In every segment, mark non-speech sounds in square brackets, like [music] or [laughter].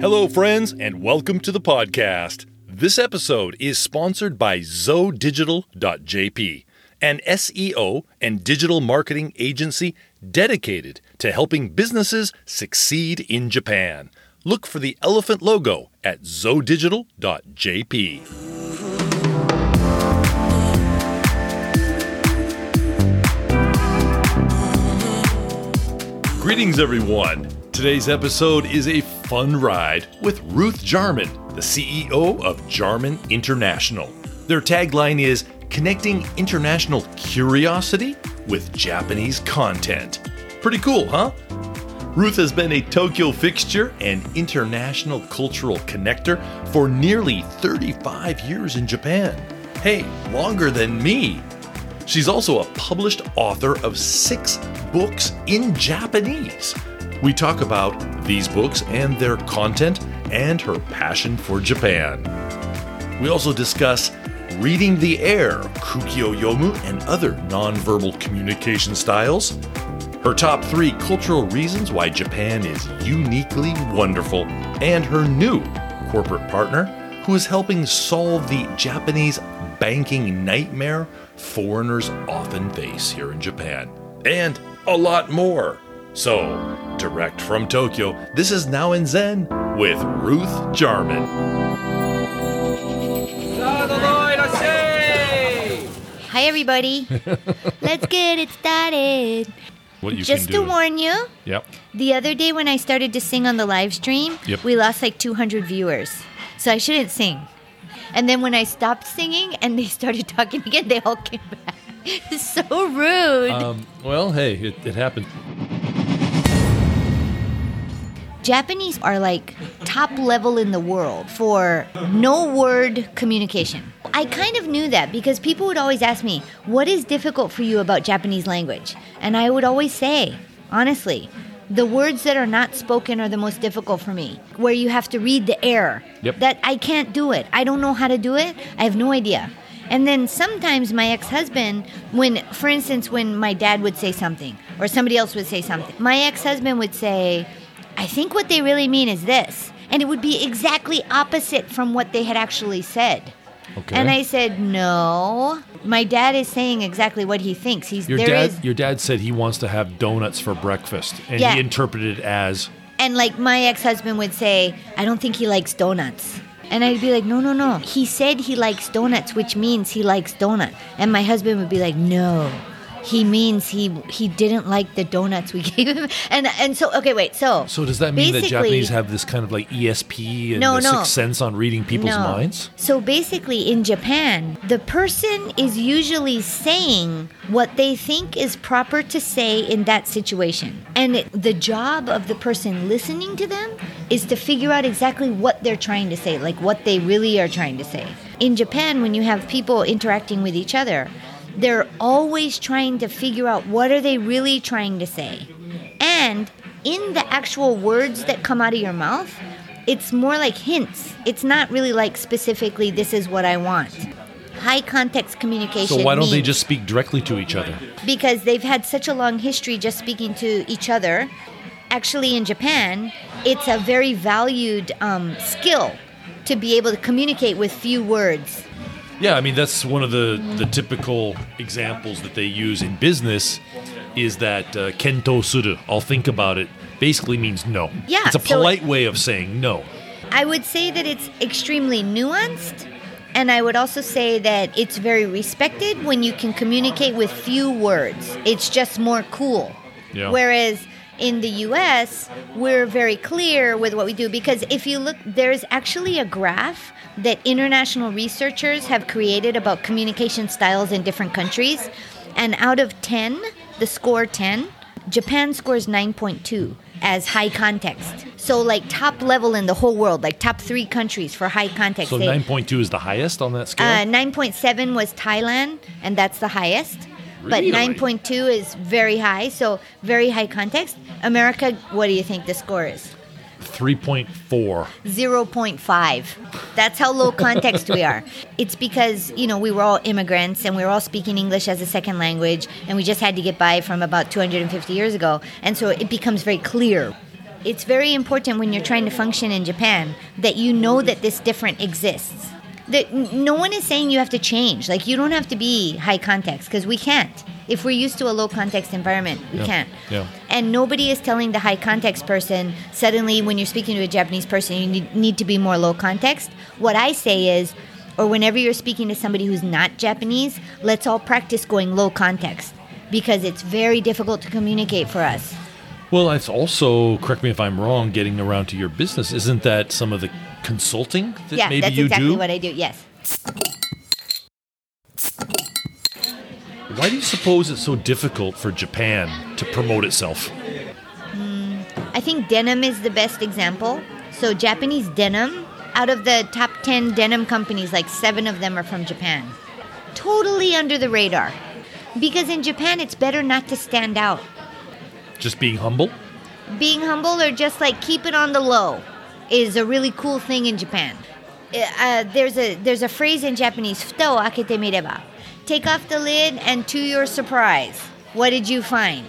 Hello, friends, and welcome to the podcast. This episode is sponsored by ZoDigital.jp, an SEO and digital marketing agency dedicated to helping businesses succeed in Japan. Look for the elephant logo at zodigital.jp. Greetings, everyone. Today's episode is a fun ride with Ruth Jarman, the CEO of Jarman International. Their tagline is Connecting International Curiosity with Japanese Content. Pretty cool, huh? Ruth has been a Tokyo fixture and international cultural connector for nearly 35 years in Japan. Hey, longer than me. She's also a published author of six books in Japanese. We talk about these books and their content and her passion for Japan. We also discuss reading the air, kuuki yomu, and other nonverbal communication styles. Her top three cultural reasons why Japan is uniquely wonderful, and her new corporate partner who is helping solve the Japanese banking nightmare foreigners often face here in Japan. And a lot more. So, direct from Tokyo, this is Now in Zen with Ruth Jarman. Hi, everybody. [laughs] Let's get it started. What you Just to warn you. Yep. The other day when I started to sing on the live stream, yep. we lost like 200 viewers. So I shouldn't sing. And then when I stopped singing and they started talking again, they all came back. [laughs] It's so rude. Um, well, hey, it, it happened. Japanese are like top level in the world for no word communication. I kind of knew that because people would always ask me, What is difficult for you about Japanese language? And I would always say, honestly, the words that are not spoken are the most difficult for me, where you have to read the air. Yep. That I can't do it. I don't know how to do it. I have no idea. And then sometimes my ex husband, when, for instance, when my dad would say something or somebody else would say something, my ex husband would say, I think what they really mean is this. And it would be exactly opposite from what they had actually said. Okay. And I said, No. My dad is saying exactly what he thinks. He's Your there dad, is- your dad said he wants to have donuts for breakfast, and Yeah. he interpreted it as and like my ex-husband would say, I don't think he likes donuts. And I'd be like, no, no, no. He said he likes donuts, which means he likes donut. And my husband would be like, no. He means he he didn't like the donuts we [laughs] gave him. And and so okay, wait. So So does that mean that Japanese have this kind of like ESP and No, the no. sixth sense on reading people's No. minds? So basically, in Japan, the person is usually saying what they think is proper to say in that situation. And it, the job of the person listening to them is to figure out exactly what they're trying to say, like what they really are trying to say. In Japan, when you have people interacting with each other, they're always trying to figure out what are they really trying to say. And in the actual words that come out of your mouth, it's more like hints. It's not really like specifically, this is what I want. High context communication. So why don't they just speak directly to each other? Because they've had such a long history just speaking to each other. Actually, in Japan, it's a very valued um, skill to be able to communicate with few words. Yeah, I mean that's one of the the typical examples that they use in business is that uh, kento suru. I'll think about it. Basically means no. Yeah, it's a so- polite way of saying no. I would say that it's extremely nuanced, and I would also say that it's very respected when you can communicate with few words. It's just more cool. Yeah. Whereas in the US, we're very clear with what we do because if you look, there's actually a graph that international researchers have created about communication styles in different countries. And out of 10, the score 10, Japan scores 9.2 as high context. So, like top level in the whole world, like top three countries for high context. So nine point two is the highest on that scale. uh, 9.7 was Thailand, and that's the highest. Really? But 9.2 is very high, so very high context. America, what do you think the score is? Three point four. 0.5. That's how low context we are. It's because, you know, we were all immigrants and we were all speaking English as a second language and we just had to get by from about 250 years ago. And so it becomes very clear. it's very important when you're trying to function in Japan that you know that this different exists. That no one is saying you have to change. Like you don't have to be high context because we can't. If we're used to a low context environment, we Yeah, can't. yeah. And nobody is telling the high context person suddenly when you're speaking to a Japanese person you need, need to be more low context. What I say is, or whenever you're speaking to somebody who's not Japanese, let's all practice going low context because it's very difficult to communicate for us. Well, it's also, correct me if I'm wrong, getting around to your business. Isn't that some of the consulting that yeah, maybe that's you exactly do? what I do. Yes. Why do you suppose it's so difficult for Japan to promote itself? Hmm, I think denim is the best example. So Japanese denim, out of the top 10 denim companies, like 7 of them are from Japan. Totally under the radar. Because in Japan it's better not to stand out. Just being humble? being humble or just like keep it on the low is a really cool thing in Japan. Uh, there's a there's a phrase in Japanese, "Futa o akete mireba." Take off the lid, and to your surprise, what did you find?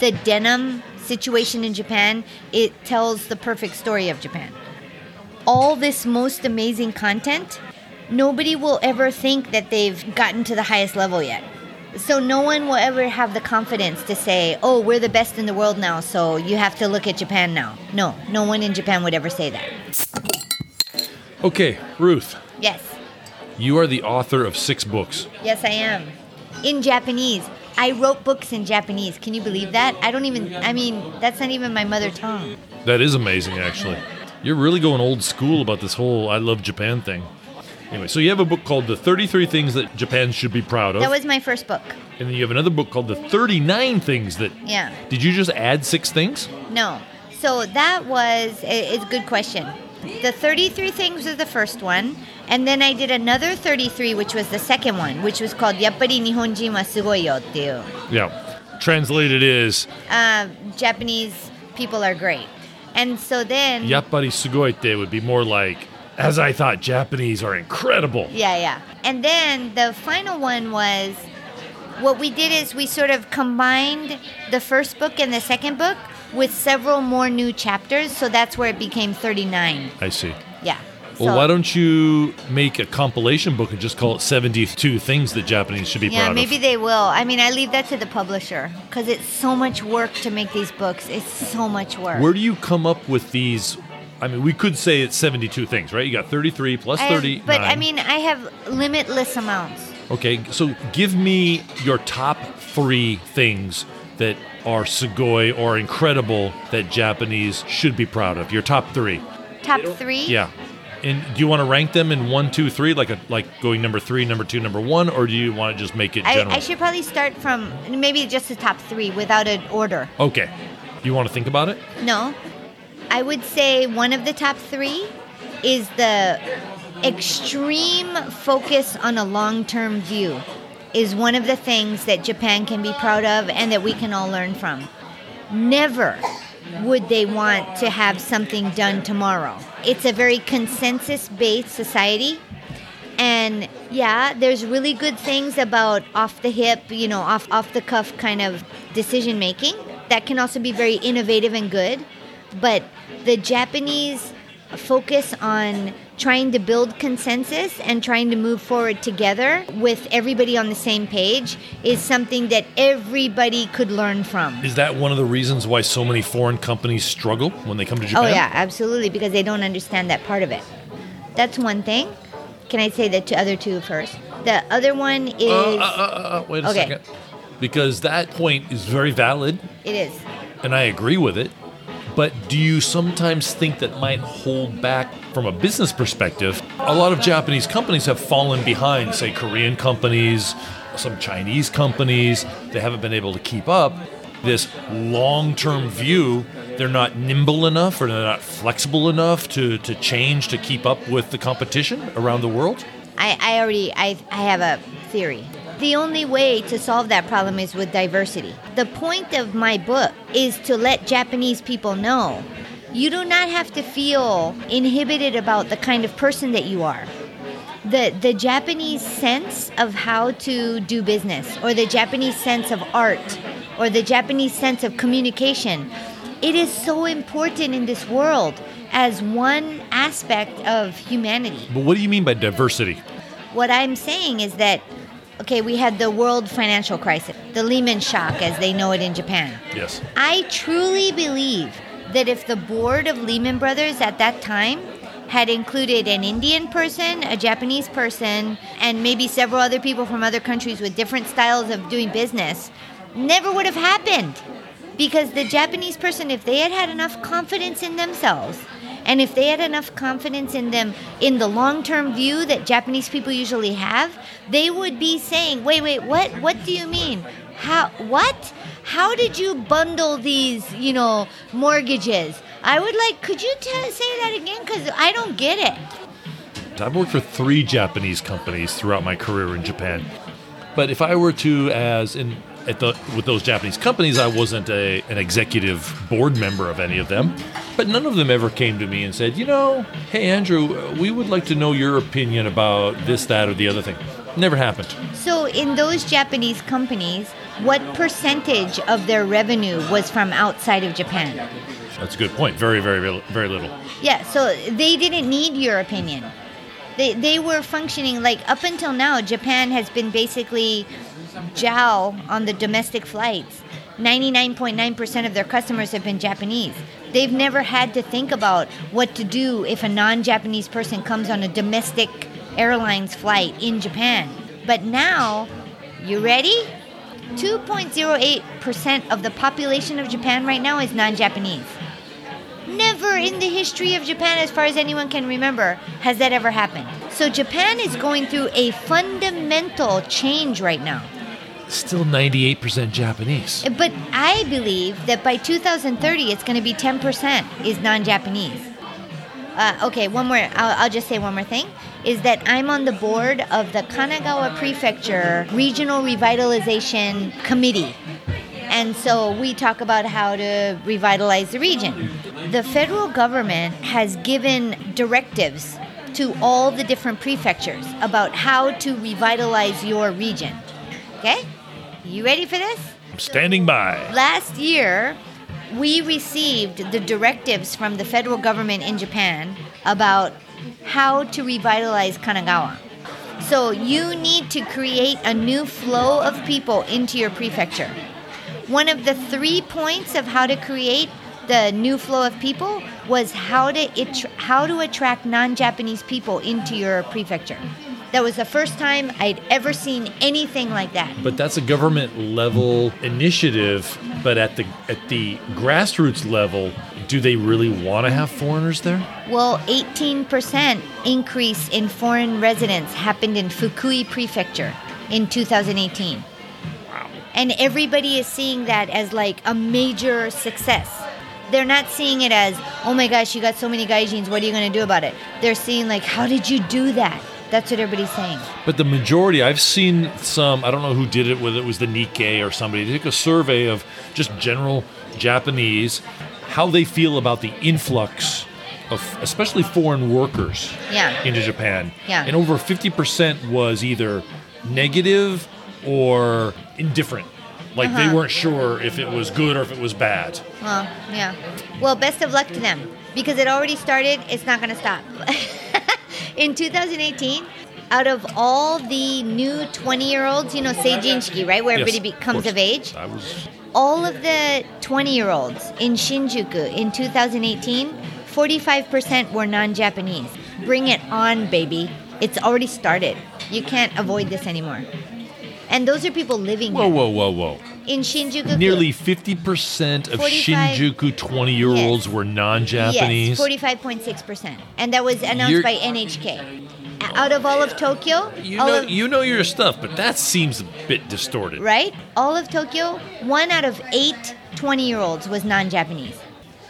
The denim situation in Japan. It tells the perfect story of Japan. All this most amazing content, nobody will ever think that they've gotten to the highest level yet. So no one will ever have the confidence to say, "Oh, we're the best in the world now, so you have to look at Japan now." No, no one in Japan would ever say that. Okay, Ruth, Yes. you are the author of six books. Yes, I am. In Japanese. I wrote books in Japanese. Can you believe that? I don't even I mean, that's not even my mother tongue. That is amazing, actually. You're really going old school about this whole I love Japan thing. Anyway, so you have a book called The 33 Things That Japan Should Be Proud of. That was my first book. And then you have another book called The 39 Things That. Yeah. Did you just add six things? No. So that was, it's a good question. The 33 Things was the first one. And then I did another 33, which was the second one, which was called Yappari Nihonjin wa sugoi yo you. Yeah. Translated is uh, Japanese people are great. And so then. Yappari sugoi te would be more like as I thought, Japanese are incredible. Yeah, yeah. And then the final one was what we did is we sort of combined the first book and the second book with several more new chapters, so that's where it became 39. I see. Yeah. Well, So- why don't you make a compilation book and just call it 72 Things That Japanese Should Be Yeah, Proud maybe they will. I mean, I leave that to the publisher because it's so much work to make these books. It's so much work. Where do you come up with these? I mean, we could say it's 72 things, right? You got 33 plus I have- 39. but I mean, I have limitless amounts. Okay, so give me your top three things that are sugoi or incredible that Japanese should be proud of. Your top three. Top three? Yeah. And do you want to rank them in one, two, three, like a like going number three, number two, number one, or do you want to just make it I. I should probably start from maybe just the top three without an order. okay. You want to think about it? No. I would say one of the top three is the extreme focus on a long term view, is one of the things that Japan can be proud of and that we can all learn from. Never would they want to have something done tomorrow. It's a very consensus based society. And yeah, there's really good things about off the hip, you know, off off the cuff kind of decision making that can also be very innovative and good. But the Japanese focus on trying to build consensus and trying to move forward together with everybody on the same page is something that everybody could learn from. Is that one of the reasons why so many foreign companies struggle when they come to Japan? Oh yeah, absolutely, because they don't understand that part of it. That's one thing. Can I say the two, other two first? The other one is Uh, uh, uh, uh, wait a Okay. second. Because that point is very valid, it is. and I agree with it. But do you sometimes think that might hold back from a business perspective? A lot of Japanese companies have fallen behind, say Korean companies, some Chinese companies. They haven't been able to keep up. This long term view, they're not nimble enough or they're not flexible enough to, to change to keep up with the competition around the world? I, I already I, I have a theory. The only way to solve that problem is with diversity. The point of my book is to let Japanese people know you do not have to feel inhibited about the kind of person that you are. The the Japanese sense of how to do business or the Japanese sense of art or the Japanese sense of communication It is so important in this world as one aspect of humanity. But what do you mean by diversity? What I'm saying is that, okay, we had the world financial crisis, the Lehman shock as they know it in Japan. Yes. I truly believe that if the board of Lehman Brothers at that time had included an Indian person, a Japanese person, and maybe several other people from other countries with different styles of doing business, never would have happened. Because the Japanese person, if they had had enough confidence in themselves, and if they had enough confidence in them in the long term view that Japanese people usually have, they would be saying, wait, wait, what? What do you mean? How, what? How did you bundle these, you know, mortgages? I would like, could you t- say that again? Because I don't get it. I've worked for three Japanese companies throughout my career in Japan. But if I were to, as in at the with those Japanese companies, I wasn't a an executive board member of any of them. But none of them ever came to me and said, you know, hey Andrew, we would like to know your opinion about this, that, or the other thing. Never happened. So, in those Japanese companies, what percentage of their revenue was from outside of Japan? That's a good point. Very, very, very little. Yeah, so they didn't need your opinion. They, they were functioning like up until now, Japan has been basically JAL on the domestic flights. 99.9% of their customers have been Japanese. They've never had to think about what to do if a non Japanese person comes on a domestic airlines flight in Japan. But now, you ready? 2.08% of the population of Japan right now is non Japanese. Never in the history of Japan, as far as anyone can remember, has that ever happened. So Japan is going through a fundamental change right now. Still 98% Japanese. But I believe that by 2030, it's going to be 10% is non Japanese. Uh, okay, one more. I'll, I'll just say one more thing. Is that I'm on the board of the Kanagawa Prefecture Regional Revitalization Committee. And so we talk about how to revitalize the region. The federal government has given directives to all the different prefectures about how to revitalize your region. Okay? You ready for this? I'm standing by. Last year, we received the directives from the federal government in Japan about how to revitalize Kanagawa. So you need to create a new flow of people into your prefecture. One of the three points of how to create the new flow of people was how to it, how to attract non-Japanese people into your prefecture. That was the first time I'd ever seen anything like that. But that's a government level initiative. But at the at the grassroots level, do they really want to have foreigners there? Well, 18% increase in foreign residents happened in Fukui Prefecture in 2018. And everybody is seeing that as like a major success. They're not seeing it as, oh my gosh, you got so many gaijins, what are you going to do about it? They're seeing, like, how did you do that? That's what everybody's saying. But the majority, I've seen some, I don't know who did it, whether it was the Nikkei or somebody, they took a survey of just general Japanese, how they feel about the influx of especially foreign workers Yeah. into Japan. Yeah. And over 50% was either negative or indifferent. Like they Uh-huh. weren't sure if it was good or if it was bad. Well, yeah. Well, best of luck to them because it already started. It's not going to stop. [laughs] In 2018, out of all the new 20 year olds, you know, Seijinshiki, right, where Yes, everybody becomes course. of age, I was all of the 20 year olds in Shinjuku in 2018, 45% were non Japanese. Bring it on, baby. It's already started. You can't avoid this anymore. And those are people living Whoa, here. whoa, whoa, whoa. In Shinjuku. Nearly 50% of Shinjuku 20 year olds Yes. were non Japanese. Yes, 45.6%. And that was announced You're- by NHK. Out of all of Tokyo, You know, of, you know your stuff, but that seems a bit distorted. right? All of Tokyo, one out of eight 20 year olds was non Japanese.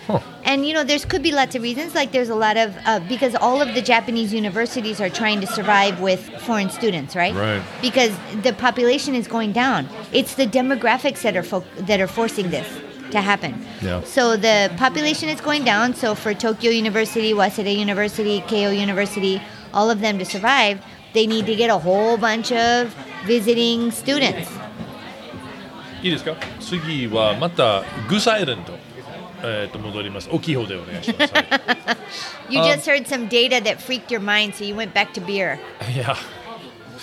Huh. And you know, there's could be lots of reasons. Like there's a lot of uh, because all of the Japanese universities are trying to survive with foreign students, right? Right. Because the population is going down. It's the demographics that are fo- that are forcing this to happen. Yeah. So the population is going down. So for Tokyo University, Waseda University, Keio University, all of them to survive, they need to get a whole bunch of visiting students. いいですか次はまたグサイランド えー、と戻ります。おきほでお願いし[laughs] ます。はい You Um, just heard some data that freaked your mind, so you went back to beer. [laughs] yeah.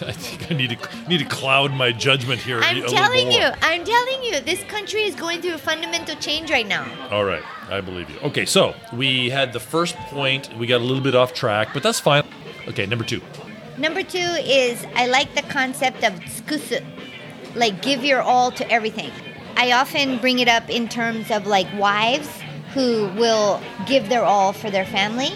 I think I need to need to cloud my judgment here. a I'm little telling more. you, I'm telling you, this country is going through a fundamental change right now. All right, I believe you. Okay, so we had the first point. We got a little bit off track, but that's fine. Okay, number two. Number two is I like the concept of tsukusu, like give your all to everything. I often bring it up in terms of like wives who will give their all for their family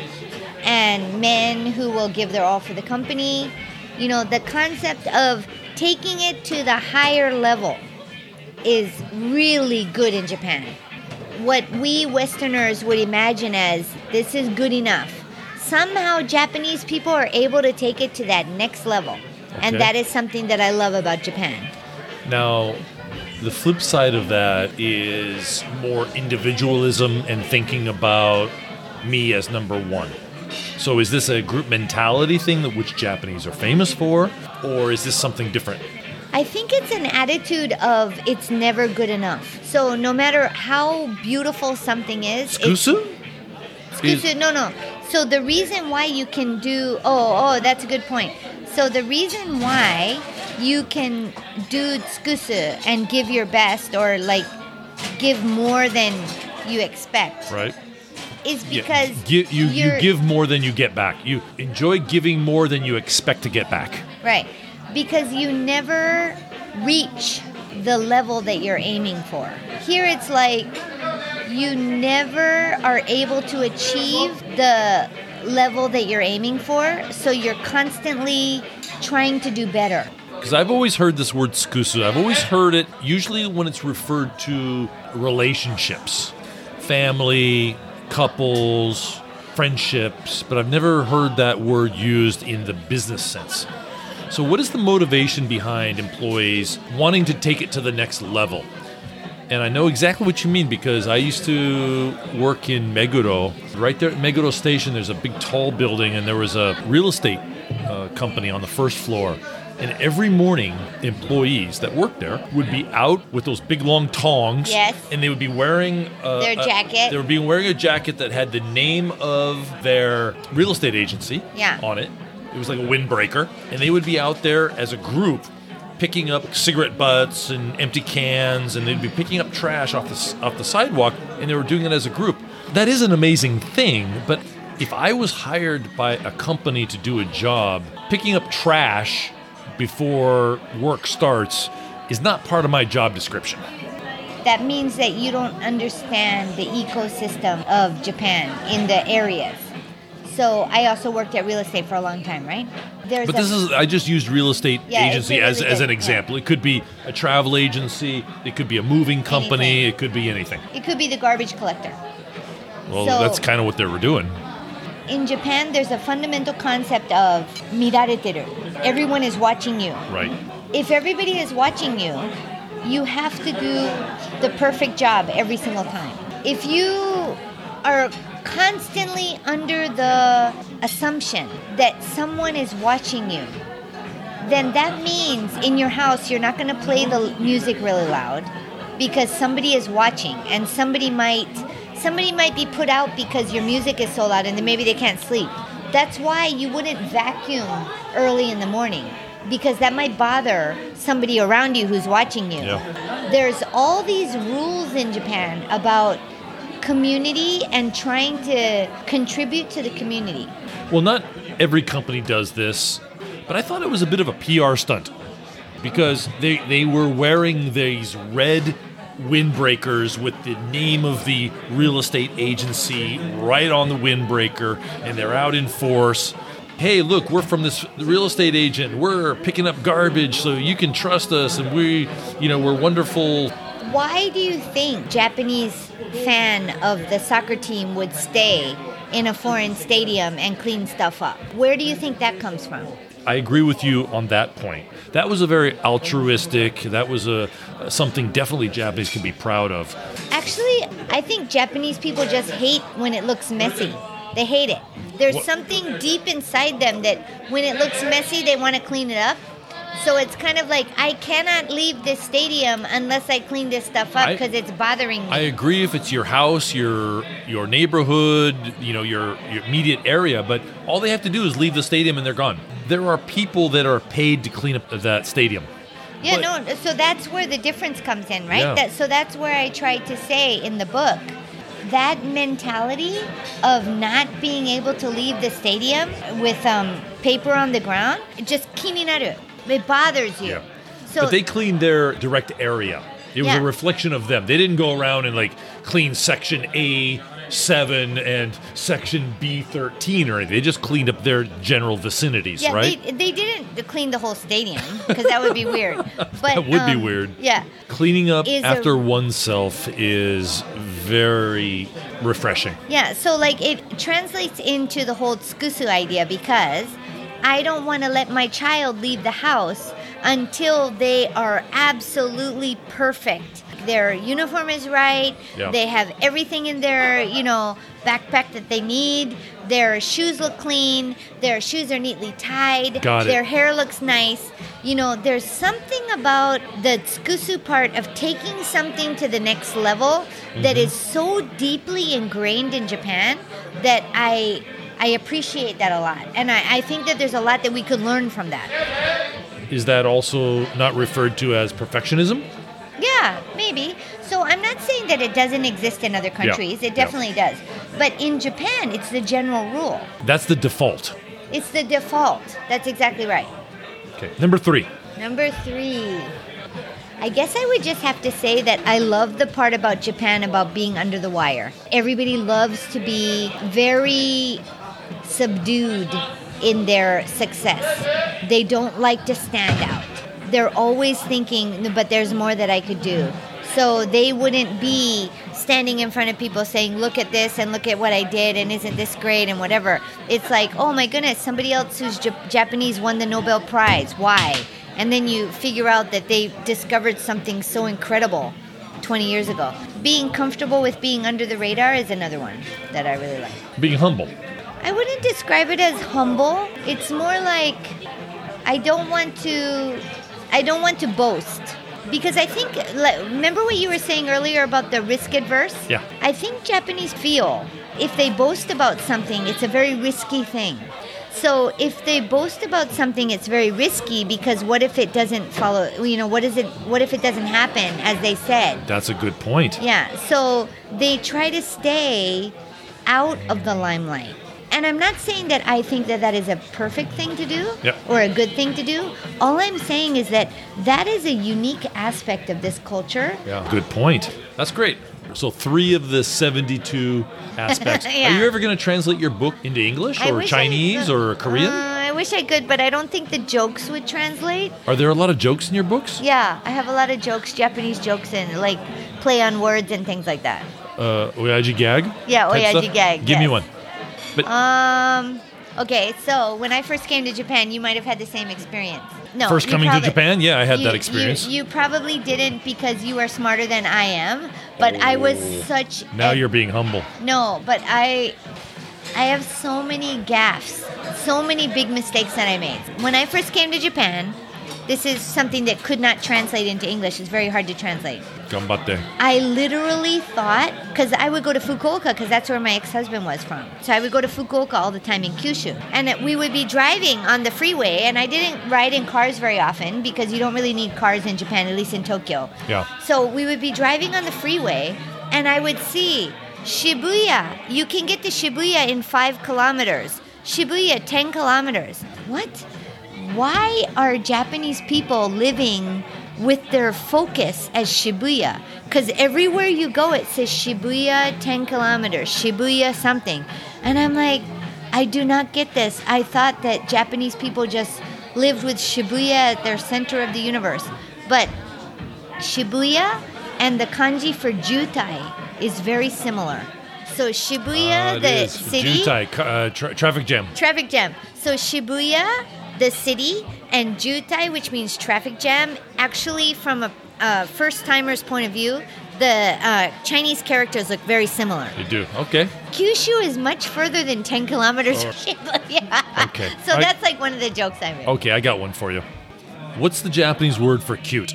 and men who will give their all for the company. You know, the concept of taking it to the higher level is really good in Japan. What we Westerners would imagine as this is good enough. Somehow Japanese people are able to take it to that next level. And that is something that I love about Japan. Now, the flip side of that is more individualism and thinking about me as number one. So, is this a group mentality thing that which Japanese are famous for, or is this something different? I think it's an attitude of it's never good enough. So no matter how beautiful something is, Tsukusu? Me, no, no. So the reason why you can do oh oh that's a good point. So the reason why you can do tsukusu and give your best or like give more than you expect Right. is because gi- you you you're- give more than you get back. You enjoy giving more than you expect to get back. right because you never reach the level that you're aiming for. Here it's like you never are able to achieve the level that you're aiming for, so you're constantly trying to do better. Because I've always heard this word tsukusu. I've always heard it usually when it's referred to relationships, family, couples, friendships, but I've never heard that word used in the business sense. So, what is the motivation behind employees wanting to take it to the next level? And I know exactly what you mean because I used to work in Meguro. Right there at Meguro Station, there's a big tall building, and there was a real estate uh, company on the first floor. And every morning, employees that worked there would be out with those big long tongs. Yes. And they would be wearing uh, Their a- jacket. they would be wearing a jacket that had the name of their real estate agency Yeah. on it. It was like a windbreaker. And they would be out there as a group picking up cigarette butts and empty cans and they'd be picking up trash off the off the sidewalk and they were doing it as a group. That is an amazing thing, but if I was hired by a company to do a job, picking up trash before work starts is not part of my job description. That means that you don't understand the ecosystem of Japan in the areas. So I also worked at real estate for a long time, right? There's But a- this is I just used real estate Yeah, agency a as, as an good- yeah. example. It could be a travel agency, it could be a moving company, Anything. it could be anything. it could be the garbage collector. Well, So- that's kind of what they were doing. In Japan, there's a fundamental concept of mirareteru. Everyone is watching you. Right. If everybody is watching you, you have to do the perfect job every single time. If you are constantly under the assumption that someone is watching you, then that means in your house you're not going to play the music really loud because somebody is watching and somebody might somebody might be put out because your music is so loud and then maybe they can't sleep. That's why you wouldn't vacuum early in the morning because that might bother somebody around you who's watching you. Yeah. There's all these rules in Japan about community and trying to contribute to the community. Well, not every company does this, but I thought it was a bit of a PR stunt because they they were wearing these red windbreakers with the name of the real estate agency right on the windbreaker and they're out in force. Hey, look, we're from this real estate agent. We're picking up garbage so you can trust us and we, you know, we're wonderful. Why do you think Japanese fan of the soccer team would stay in a foreign stadium and clean stuff up? Where do you think that comes from? I agree with you on that point. That was a very altruistic. That was a something definitely Japanese can be proud of. Actually, I think Japanese people just hate when it looks messy. They hate it. There's What- something deep inside them that when it looks messy, they want to clean it up. So it's kind of like I cannot leave this stadium unless I clean this stuff up because it's bothering me. I agree if it's your house, your your neighborhood, you know, your, your immediate area, but all they have to do is leave the stadium and they're gone. There are people that are paid to clean up that stadium. Yeah, But- no. So that's where the difference comes in, right? Yeah. That so that's where I tried to say in the book that mentality of not being able to leave the stadium with um, paper on the ground, just kininaru. It bothers you. Yeah. So but they cleaned their direct area. It was Yeah. a reflection of them. They didn't go around and like clean section A seven and section B thirteen or anything. They just cleaned up their general vicinities, yeah, right? they, they didn't clean the whole stadium because that would be weird. [laughs] But That would be um, weird. Yeah. Cleaning up Is a- after oneself is very refreshing. Yeah, so like it translates into the whole tsukusu idea because I don't want to let my child leave the house until they are absolutely perfect. Their uniform is right. Yeah. They have everything in their, you know, backpack that they need. Their shoes look clean. Their shoes are neatly tied. Got it. Their hair looks nice. You know, there's something about the tsukusu part of taking something to the next level that Mm-hmm. is so deeply ingrained in Japan that I I appreciate that a lot. And I, I think that there's a lot that we could learn from that. Is that also not referred to as perfectionism? Yeah, maybe. So I'm not saying that it doesn't exist in other countries. It yeah. definitely does. But in Japan, it's the general rule. That's the default. It's the default. That's exactly right. Okay. Number three. Number three. I guess I would just have to say that I love the part about Japan about being under the wire. Everybody loves to be very subdued in their success. They don't like to stand out. They're always thinking, but there's more that I could do. So they wouldn't be standing in front of people saying, look at this and look at what I did and isn't this great and whatever. It's like, oh my goodness, somebody else who's Jap- Japanese won the Nobel Prize. Why? And then you figure out that they discovered something so incredible 20 years ago. Being comfortable with being under the radar is another one that I really like. Being humble. I wouldn't describe it as humble. It's more like I don't want to I don't want to boast because I think like, remember what you were saying earlier about the risk adverse? Yeah. I think Japanese feel if they boast about something, it's a very risky thing. So if they boast about something, it's very risky because what if it doesn't follow? You know, what is it? What if it doesn't happen as they said? That's a good point. Yeah, so they try to stay out of the limelight. And I'm not saying that I think that that is a perfect thing to do Yep. or a good thing to do. All I'm saying is that that is a unique aspect of this culture. Yeah. Good point. That's great. So three of the 72 aspects. [laughs] Yeah. Are you ever going to translate your book into English or Chinese or Korean? Uh, I wish I could, but I don't think the jokes would translate. Are there a lot of jokes in your books? Yeah, I have a lot of jokes, Japanese jokes, and like play on words and things like that. Uh, Oyaji gag? Yeah, oyaji gag, Give me one. But Um. Okay, so when I first came to Japan, you might have had the same experience. No, First coming to Japan? Yeah, I had you- that experience. You, you probably didn't because you are smarter than I am, but I was such. Oh. now a- you're being humble. No, but I. I have so many gaffes, so many big mistakes that I made. When I first came to Japan, this is something that could not translate into English. It's very hard to translate. Gambatte. I literally thought, because I would go to Fukuoka, because that's where my ex husband was from. So I would go to Fukuoka all the time in Kyushu. And that we would be driving on the freeway, and I didn't ride in cars very often because you don't really need cars in Japan, at least in Tokyo. Yeah. So we would be driving on the freeway, and I would see Shibuya. You can get to Shibuya in five kilometers. Shibuya, 10 kilometers. What? Why are Japanese people living with their focus as Shibuya? Because everywhere you go, it says Shibuya 10 kilometers, Shibuya something. And I'm like, I do not get this. I thought that Japanese people just lived with Shibuya at their center of the universe. But Shibuya and the kanji for Jutai is very similar. So Shibuya, Uh, the city, Jutai, uh, tra- traffic jam. traffic jam. So Shibuya, the city, and Jutai, which means traffic jam, actually from a uh, first timer's point of view, the uh, Chinese characters look very similar. You do. Okay. Kyushu is much further than 10 kilometers. Oh. [laughs] Okay. [laughs] So I- that's like one of the jokes I made. Okay, I got one for you. What's the Japanese word for cute?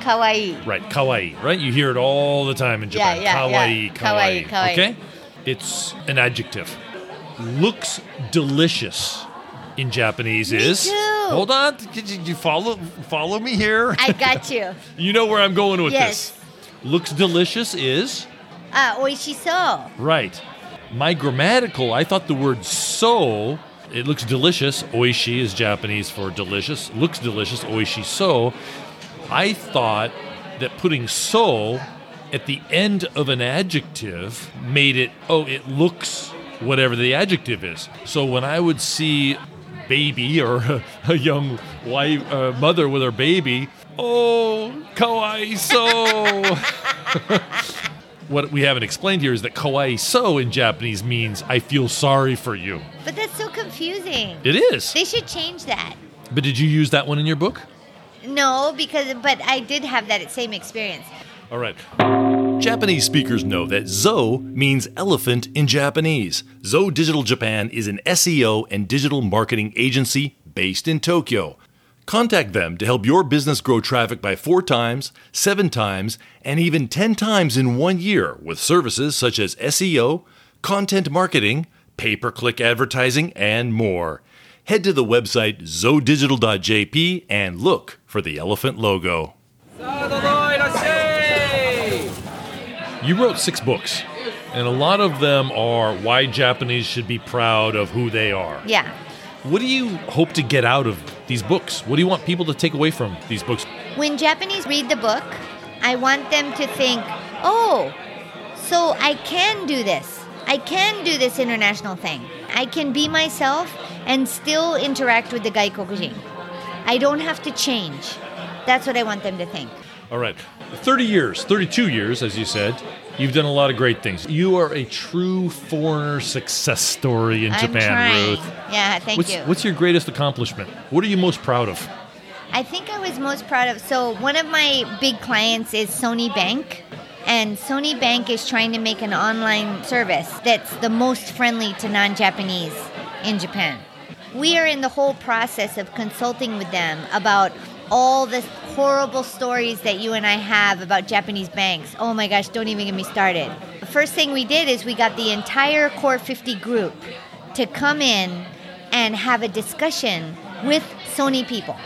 Kawaii. Right, kawaii, right? You hear it all the time in Yeah, Japan. yeah, kawaii, yeah. kawaii, Kawaii, kawaii. Okay? It's an adjective. Looks delicious in Japanese Me is too. Hold on, did you, you follow follow me here? I got you. [laughs] you know where I'm going with Yes. this. Looks delicious is Uh, oishiso. right. My grammatical, I thought the word so it looks delicious. Oishi is Japanese for delicious. Looks delicious. Oishi so. I thought that putting so at the end of an adjective made it, oh, it looks whatever the adjective is. So when I would see baby or a young wife, uh, mother with her baby, oh, kawaii so. [laughs] what we haven't explained here is that kawaii so in Japanese means I feel sorry for you. But that's so confusing. It is. They should change that. But did you use that one in your book? No, because but I did have that same experience. All right. Japanese speakers know that Zo means elephant in Japanese. Zo Digital Japan is an SEO and digital marketing agency based in Tokyo. Contact them to help your business grow traffic by four times, seven times, and even 10 times in one year with services such as SEO, content marketing, pay per click advertising, and more. Head to the website zodigital.jp and look for the elephant logo. You wrote six books, and a lot of them are why Japanese should be proud of who they are. Yeah. What do you hope to get out of these books? What do you want people to take away from these books? When Japanese read the book, I want them to think, "Oh, so I can do this. I can do this international thing. I can be myself and still interact with the gaikokujin. I don't have to change." That's what I want them to think. All right. 30 years, 32 years, as you said. You've done a lot of great things. You are a true foreigner success story in I'm Japan, trying. Ruth. Yeah, thank What's, you. what's your greatest accomplishment? What are you most proud of? I think I was most proud of. So, one of my big clients is Sony Bank. And Sony Bank is trying to make an online service that's the most friendly to non Japanese in Japan. We are in the whole process of consulting with them about all the horrible stories that you and I have about Japanese banks. Oh my gosh, don't even get me started. The first thing we did is we got the entire Core 50 group to come in and have a discussion with Sony people.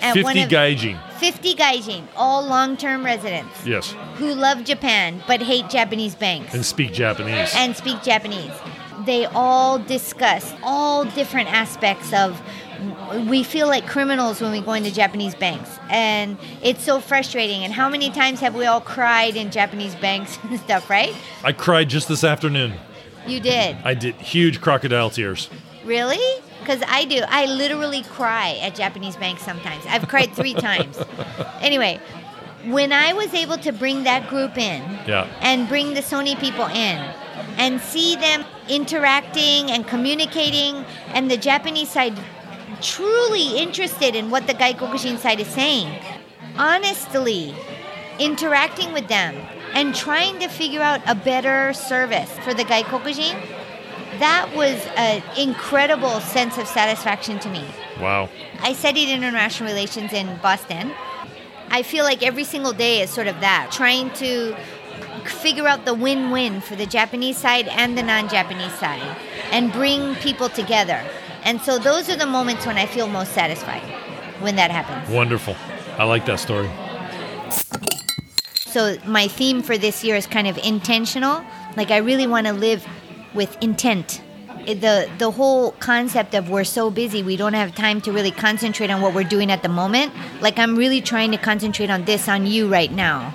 And 50 one gaijin. 50 gaijin, all long-term residents Yes. who love Japan but hate Japanese banks And speak Japanese. and speak Japanese. They all discuss all different aspects of we feel like criminals when we go into Japanese banks and it's so frustrating and how many times have we all cried in Japanese banks [laughs] and stuff, right? I cried just this afternoon. You did. I did huge crocodile tears. Really? Because I do. I literally cry at Japanese banks sometimes. I've cried three [laughs] times. Anyway, when I was able to bring that group in Yeah. and bring the Sony people in and see them interacting and communicating, and the Japanese side truly interested in what the Gaikokujin side is saying, honestly interacting with them and trying to figure out a better service for the Gaikokujin, that was an incredible sense of satisfaction to me. Wow. I studied international relations in Boston. I feel like every single day is sort of that, trying to figure out the win win for the Japanese side and the non Japanese side and bring people together. And so those are the moments when I feel most satisfied when that happens. Wonderful. I like that story. So my theme for this year is kind of intentional. Like I really want to live with intent. The the whole concept of we're so busy we don't have time to really concentrate on what we're doing at the moment. Like I'm really trying to concentrate on this on you right now.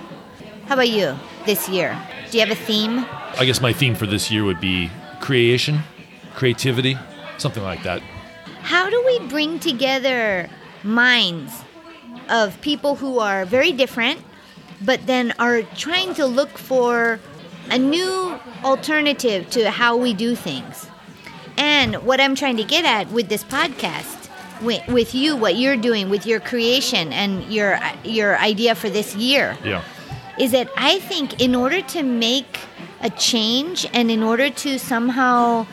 How about you this year? Do you have a theme? I guess my theme for this year would be creation, creativity, something like that. How do we bring together minds of people who are very different, but then are trying to look for a new alternative to how we do things? And what I'm trying to get at with this podcast, with, with you, what you're doing with your creation and your your idea for this year, Yeah. is that I think in order to make a change and in order to somehow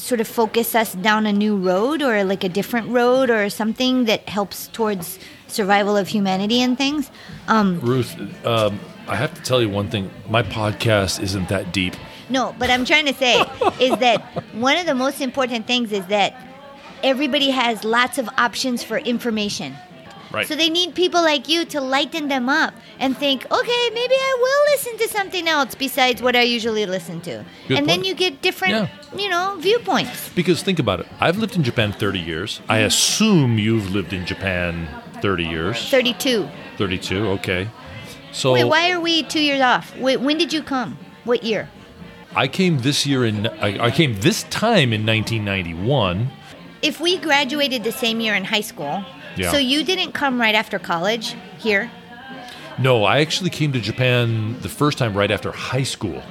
sort of focus us down a new road or like a different road or something that helps towards survival of humanity and things. Um, Ruth, um, I have to tell you one thing. My podcast isn't that deep. no, but I'm trying to say [laughs] is that one of the most important things is that everybody has lots of options for information. Right. So they need people like you to lighten them up and think, okay, maybe I will listen to something else besides what I usually listen to. Good and then you get different, Yeah. you know, viewpoints. Because think about it. I've lived in Japan 30 years. I mm-hmm. assume you've lived in Japan 30 years. 32. 32, okay. So Wait, why are we two years off? Wait, when did you come? What year? I came this year in I, I came this time in 1991. If we graduated the same year in high school, Yeah. so you didn't come right after college here? No, I actually came to Japan the first time right after high school.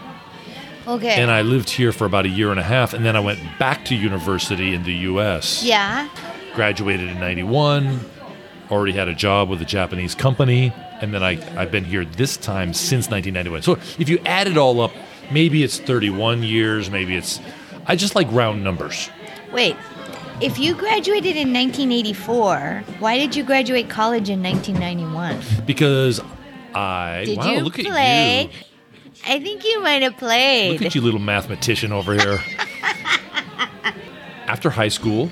Okay. And I lived here for about a year and a half and then I went back to university in the US. yeah. Graduated in 91, already had a job with a Japanese company, and then I, I've been here this time since 1991. So if you add it all up, maybe it's 31 years, maybe it's. I just like round numbers. Wait. If you graduated in 1984, why did you graduate college in 1991? Because I. Did wow, you look play? at you. I think you might have played. Look at you, little mathematician over here. [laughs] After high school,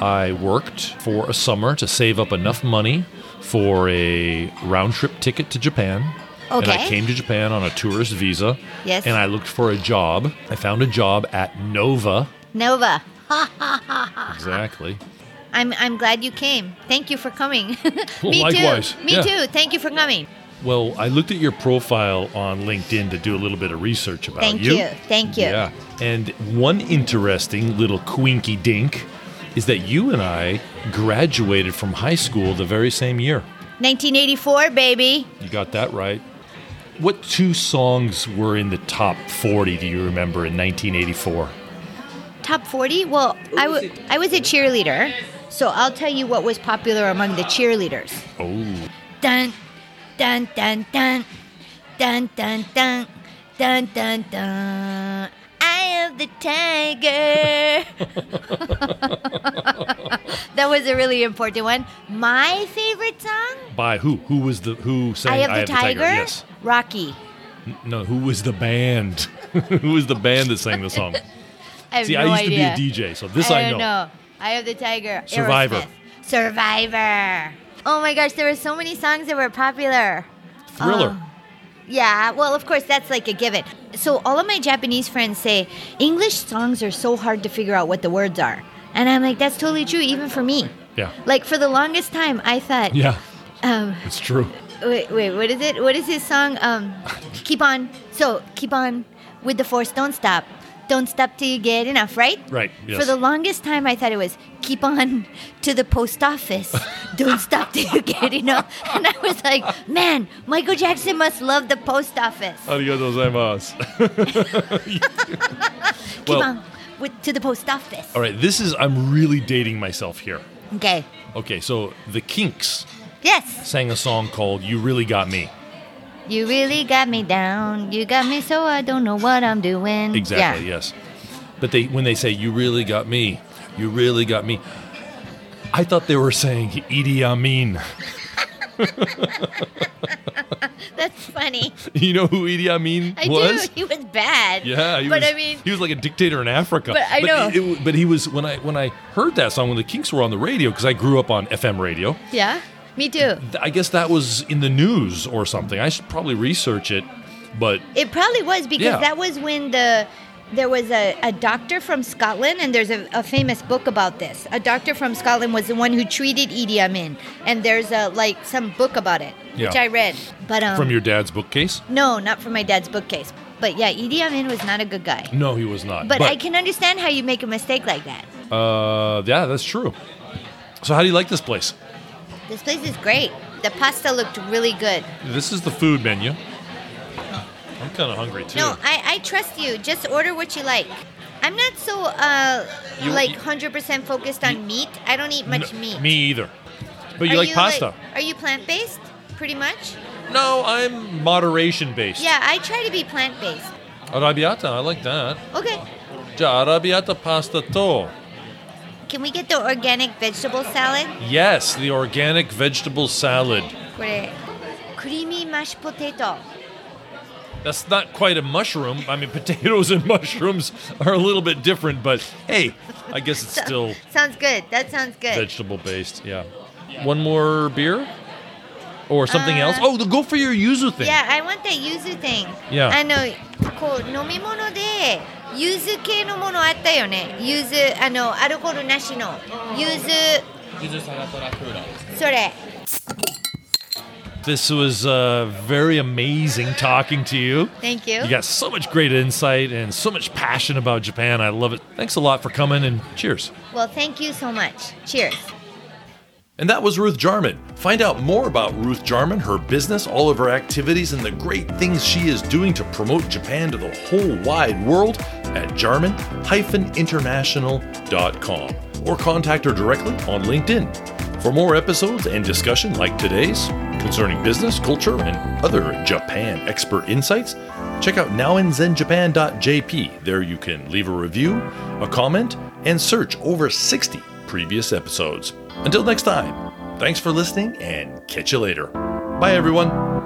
I worked for a summer to save up enough money for a round trip ticket to Japan. Okay. And I came to Japan on a tourist visa. Yes. And I looked for a job. I found a job at Nova. Nova. [laughs] Exactly. I'm I'm glad you came. Thank you for coming. [laughs] Me likewise. too. Me Yeah. too. Thank you for coming. Well, I looked at your profile on LinkedIn to do a little bit of research about Thank you. Thank you. Thank you. Yeah. And one interesting little quinky dink is that you and I graduated from high school the very same year. 1984, baby. You got that right. What two songs were in the top 40 do you remember in 1984? Top 40? Well, I was? I was a cheerleader, so I'll tell you what was popular among the cheerleaders. Oh, Dun, dun, dun, dun, dun, dun, dun, dun, dun, dun. Eye of the tiger. [laughs] that was a really important one. My favorite song, by who? Who was the who sang Eye of the Tiger. Yes. Rocky. No, who was the band? [laughs] who was the band that sang the song? [laughs] I have See, no I used idea. to be a DJ, so this I, I know. know. Eye of the Tiger. Survivor. Aerosmith. Survivor. Oh my gosh, there were so many songs that were popular. Thriller. Oh. Yeah, well, of course, that's like a given. So, all of my Japanese friends say English songs are so hard to figure out what the words are. And I'm like, that's totally true, even for me. yeah. Like, for the longest time, I thought, Yeah, um, it's true. wait, wait, what is it? What is his song? Um, [laughs] keep on. So, keep on with the force, don't stop. Don't stop till you get enough, right? Right, yes. For the longest time, I thought it was keep on [laughs] to the post office. [laughs] Don't stop till you get enough. [laughs] And I was like, man, Michael Jackson must love the post office. Arigatou gozaimasu. Keep well, on with, to the post office. all right, this is, I'm really dating myself here. Okay. Okay, so the Kinks Yes. sang a song called You Really Got Me. You really got me down. You got me so I don't know what I'm doing. Exactly, Yeah. yes. But they when they say you really got me, you really got me. I thought they were saying Idi Amin. [laughs] That's funny. [laughs] You know who Idi Amin I was? do. He was bad. Yeah, he but was, I mean, he was like a dictator in Africa. But I know. He, it- but he was when I when I heard that song when the Kinks were on the radio because I grew up on FM radio. yeah, me too. I guess that was in the news or something. I should probably research it. But It probably was because Yeah. that was when the there was a, a doctor from Scotland, and there's a, a famous book about this. A doctor from Scotland was the one who treated Idi Amin, and there's a like some book about it, which I read. But um, from your dad's bookcase? no, not from my dad's bookcase. But yeah, Idi Amin was not a good guy. No, he was not. But, I can understand how you make a mistake like that. Uh, yeah, that's true. So how do you like this place? This place is great. The pasta looked really good. This is the food menu. I'm kind of hungry too. No, I, I trust you. Just order what you like. I'm not so uh, You- like 100% focused on meat. I don't eat much No, meat. Me either. But you Are like pasta? are you plant based? Pretty much. no, I'm moderation based. Yeah, I try to be plant based. Arrabbiata, I like that. Okay. Già, arrabbiata pasta to. Can we get the organic vegetable salad? Yes, the organic vegetable salad. これ、クリーミーマッシュポテト。 That's not quite a mushroom. I mean, potatoes [laughs] and mushrooms are a little bit different, but hey, I guess it's still Sounds good. That sounds good. vegetable based. Yeah. One more beer? Or something Uh, else? Oh, the- go for your yuzu thing. Yeah, I want the 柚子 thing. Yeah. あの、こう、飲み物で、 柚子系のものあったよね。柚子、あの、アルコールなしの。柚子、ゆずサラトラクーラーですそれ。 This was uh, very amazing talking to you. Thank you. You got so much great insight and so much passion about Japan. I love it. Thanks a lot for coming and cheers. Well, thank you so much. Cheers. And that was Ruth Jarman. Find out more about Ruth Jarman, her business, all of her activities, and the great things she is doing to promote Japan to the whole wide world at jarman-international.com or contact her directly on LinkedIn. For more episodes and discussion like today's concerning business, culture, and other Japan expert insights, check out nowinzenjapan.jp. There you can leave a review, a comment, and search over 60 previous episodes. Until next time, thanks for listening and catch you later. Bye, everyone.